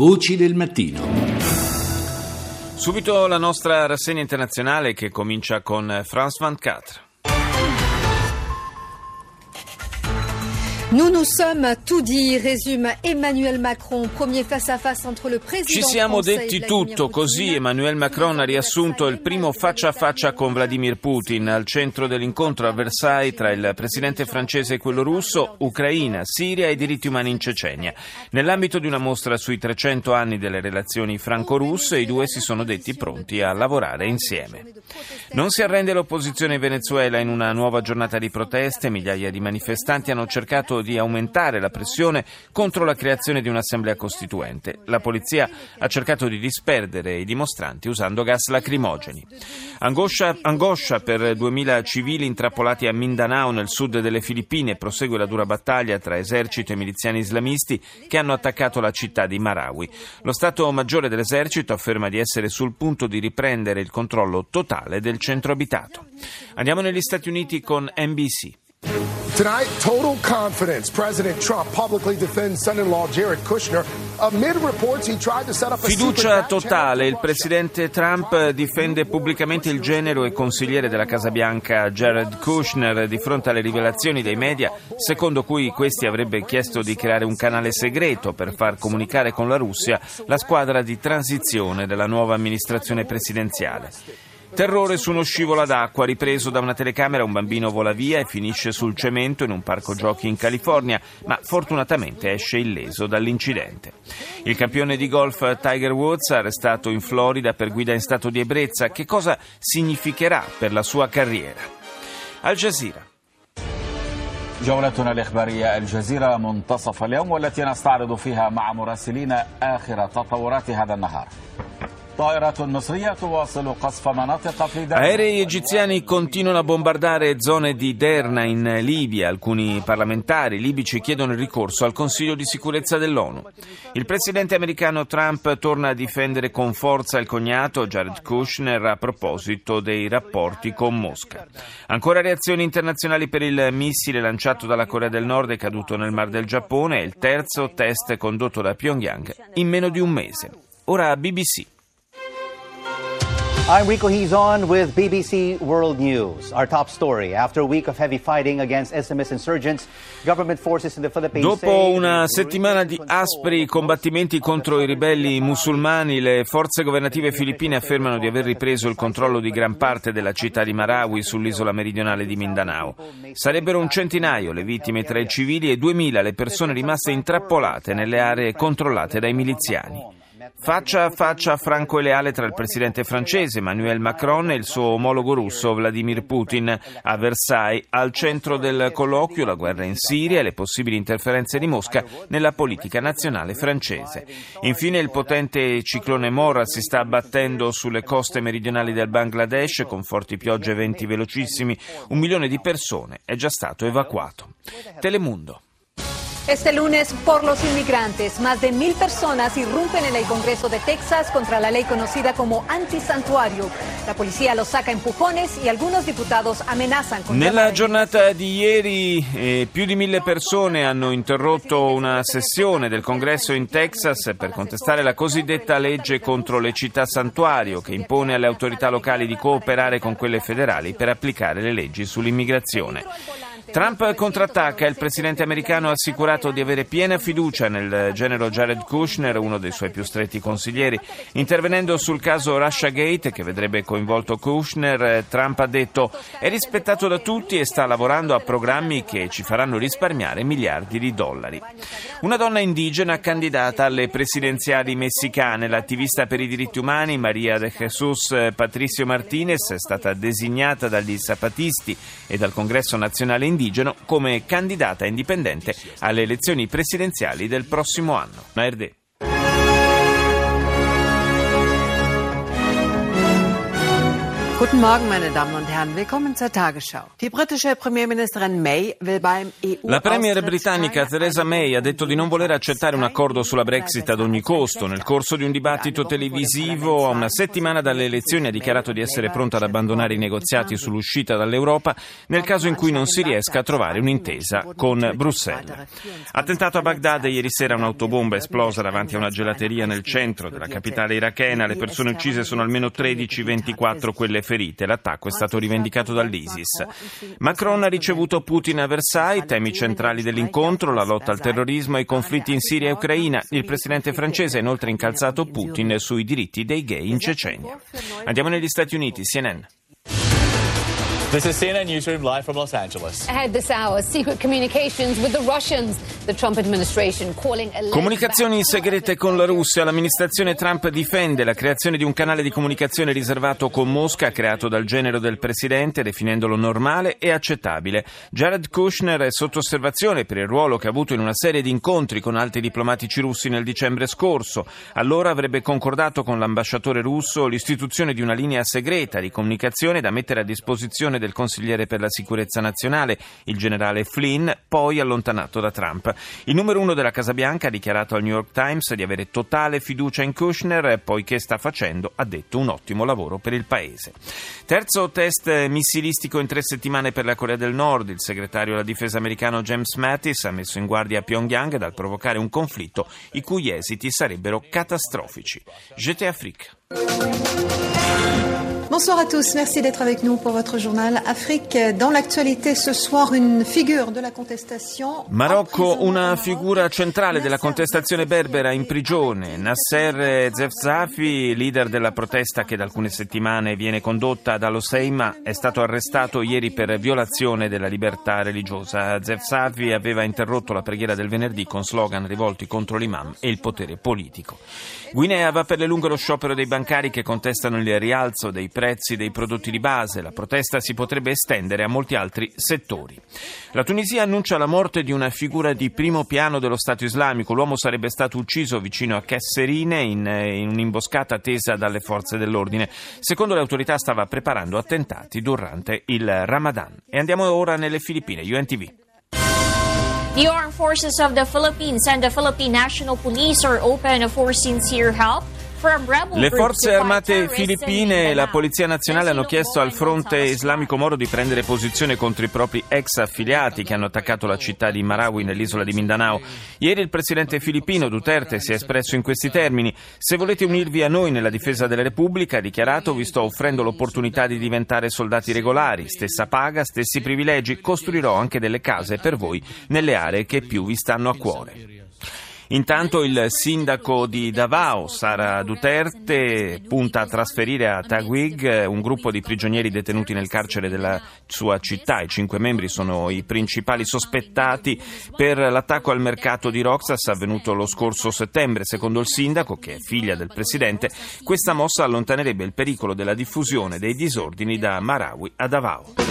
Voci del mattino. Subito la nostra rassegna internazionale che comincia con France 24. Nous nous sommes tout dit, résume Emmanuel Macron, premier face-à-face entre le président Ci siamo français detti Vladimir tutto, Poutine. così Emmanuel Macron ha riassunto il primo faccia a faccia con Vladimir Putin al centro dell'incontro a Versailles tra il presidente francese e quello russo, Ucraina, Siria e diritti umani in Cecenia. Nell'ambito di una mostra sui 300 anni delle relazioni franco-russe, i due si sono detti pronti a lavorare insieme. Non si arrende l'opposizione in Venezuela in una nuova giornata di proteste, migliaia di manifestanti hanno cercato di aumentare la pressione contro la creazione di un'assemblea costituente. La polizia ha cercato di disperdere i dimostranti usando gas lacrimogeni. Angoscia, angoscia per 2000 civili intrappolati a Mindanao nel sud delle Filippine. Prosegue la dura battaglia tra esercito e miliziani islamisti che hanno attaccato la città di Marawi. Lo Stato Maggiore dell'esercito afferma di essere sul punto di riprendere il controllo totale del centro abitato. Andiamo negli Stati Uniti con NBC. Tonight, total confidence. President Trump publicly defends son-in-law Jared Kushner amid reports he tried to set up a Fiducia totale. Il presidente Trump difende pubblicamente il genero e consigliere della Casa Bianca Jared Kushner di fronte alle rivelazioni dei media secondo cui questi avrebbe chiesto di creare un canale segreto per far comunicare con la Russia la squadra di transizione della nuova amministrazione presidenziale. Terrore su uno scivolo d'acqua, ripreso da una telecamera, un bambino vola via e finisce sul cemento in un parco giochi in California, ma fortunatamente esce illeso dall'incidente. Il campione di golf Tiger Woods, arrestato in Florida per guida in stato di ebbrezza, che cosa significherà per la sua carriera? Al Jazeera. جولتنا الإخبارية الجزيرة منتصف اليوم والتي نستعرض فيها مع مراسلين آخر تطورات هذا النهار Aerei egiziani continuano a bombardare zone di Derna in Libia. Alcuni parlamentari libici chiedono il ricorso al Consiglio di sicurezza dell'ONU. Il presidente americano Trump torna a difendere con forza il cognato Jared Kushner a proposito dei rapporti con Mosca. Ancora reazioni internazionali per il missile lanciato dalla Corea del Nord e caduto nel Mar del Giappone, il terzo test condotto da Pyongyang in meno di un mese. Ora BBC. I'm Rico Hizon with BBC World News. Our top story. After a week of heavy fighting against Islamist insurgents, government forces in the Philippines Dopo una settimana di aspri combattimenti contro i ribelli musulmani, le forze governative filippine affermano di aver ripreso il controllo di gran parte della città di Marawi sull'isola meridionale di Mindanao. Sarebbero un centinaio le vittime tra i civili e 2000 le persone rimaste intrappolate nelle aree controllate dai miliziani. Faccia a faccia franco e leale tra il presidente francese Emmanuel Macron e il suo omologo russo Vladimir Putin a Versailles, al centro del colloquio la guerra in Siria e le possibili interferenze di Mosca nella politica nazionale francese. Infine il potente ciclone Mora si sta abbattendo sulle coste meridionali del Bangladesh con forti piogge e venti velocissimi. Un milione di persone è già stato evacuato. Telemundo. Este lunes, por los inmigrantes, más de mil personas irrumpen en el Congreso de Texas contra la ley conocida como antisantuario. La policía los saca a empujones y algunos diputados amenazan con Nella giornata di ieri eh, più di mille persone hanno interrotto una sessione del congresso in Texas per contestare la cosiddetta legge contro le città santuario che impone alle autorità locali di cooperare con quelle federali per applicare le leggi sull'immigrazione. Trump contrattacca, il presidente americano ha assicurato di avere piena fiducia nel genero Jared Kushner, uno dei suoi più stretti consiglieri. Intervenendo sul caso Russiagate, che vedrebbe coinvolto Kushner, Trump ha detto è rispettato da tutti e sta lavorando a programmi che ci faranno risparmiare miliardi di dollari. Una donna indigena candidata alle presidenziali messicane, l'attivista per i diritti umani Maria de Jesus Patricio Martinez è stata designata dagli zapatisti e dal Congresso nazionale indigeno come candidata indipendente alle elezioni presidenziali del prossimo anno. Guten Morgen, meine Damen und Herren. Willkommen zur Tagesschau. Die britische Premierministerin May will beim EU La premier britannica Theresa May ha detto di non voler accettare un accordo sulla Brexit ad ogni costo. Nel corso di un dibattito televisivo a una settimana dalle elezioni ha dichiarato di essere pronta ad abbandonare i negoziati sull'uscita dall'Europa nel caso in cui non si riesca a trovare un'intesa con Bruxelles. Attentato a Baghdad ieri sera un'autobomba esplosa davanti a una gelateria nel centro della capitale irachena. Le persone uccise sono almeno 13, 24 quelle ferite. L'attacco è stato rivendicato dall'ISIS. Macron ha ricevuto Putin a Versailles, temi centrali dell'incontro, la lotta al terrorismo e i conflitti in Siria e Ucraina. Il presidente francese ha inoltre incalzato Putin sui diritti dei gay in Cecenia. Andiamo negli Stati Uniti, CNN. This is CNN Newsroom live from Los Angeles. Ahead this hour, secret communications with the Russians. The Trump administration calling a Comunicazioni segrete con la Russia. L'amministrazione Trump difende la creazione di un canale di comunicazione riservato con Mosca, creato dal genero del presidente, definendolo normale e accettabile. Jared Kushner è sotto osservazione per il ruolo che ha avuto in una serie di incontri con alti diplomatici russi nel dicembre scorso. Allora avrebbe concordato con l'ambasciatore russo l'istituzione di una linea segreta di comunicazione da mettere a disposizione del consigliere per la sicurezza nazionale, il generale Flynn, poi allontanato da Trump. Il numero uno della Casa Bianca ha dichiarato al New York Times di avere totale fiducia in Kushner, poiché sta facendo, ha detto, un ottimo lavoro per il paese. Terzo test missilistico in tre settimane per la Corea del Nord. Il segretario della difesa americano James Mattis ha messo in guardia Pyongyang dal provocare un conflitto i cui esiti sarebbero catastrofici. GT Afrique. Bonsoir à tous, merci d'être avec nous pour votre journal Afrique. Dans l'actualité ce soir, une figure de la contestation. Marocco, una figura centrale della contestazione berbera in prigione. Nasser Zefzafi, leader della protesta che da alcune settimane viene condotta dallo Seima, è stato arrestato ieri per violazione della libertà religiosa. Zefzafi aveva interrotto la preghiera del venerdì con slogan rivolti contro l'imam e il potere politico. Guinea va per le lunghe lo sciopero dei bancari che contestano il rialzo dei prezzi dei prodotti di base. La protesta si potrebbe estendere a molti altri settori. La Tunisia annuncia la morte di una figura di primo piano dello Stato islamico. L'uomo sarebbe stato ucciso vicino a Kesserine in, in un'imboscata tesa dalle forze dell'ordine. Secondo le autorità stava preparando attentati durante il Ramadan. E andiamo ora nelle Filippine, UNTV. The armed forces of the Philippines and the Philippine National Police are open for sincere help. Le forze armate filippine e la Polizia Nazionale hanno chiesto al fronte islamico moro di prendere posizione contro i propri ex affiliati che hanno attaccato la città di Marawi nell'isola di Mindanao. Ieri il presidente filippino Duterte si è espresso in questi termini. Se volete unirvi a noi nella difesa della Repubblica, ha dichiarato, vi sto offrendo l'opportunità di diventare soldati regolari, stessa paga, stessi privilegi, costruirò anche delle case per voi nelle aree che più vi stanno a cuore. Intanto il sindaco di Davao, Sara Duterte, punta a trasferire a Taguig un gruppo di prigionieri detenuti nel carcere della sua città. I cinque membri sono i principali sospettati per l'attacco al mercato di Roxas avvenuto lo scorso settembre. Secondo il sindaco, che è figlia del presidente, questa mossa allontanerebbe il pericolo della diffusione dei disordini da Marawi a Davao.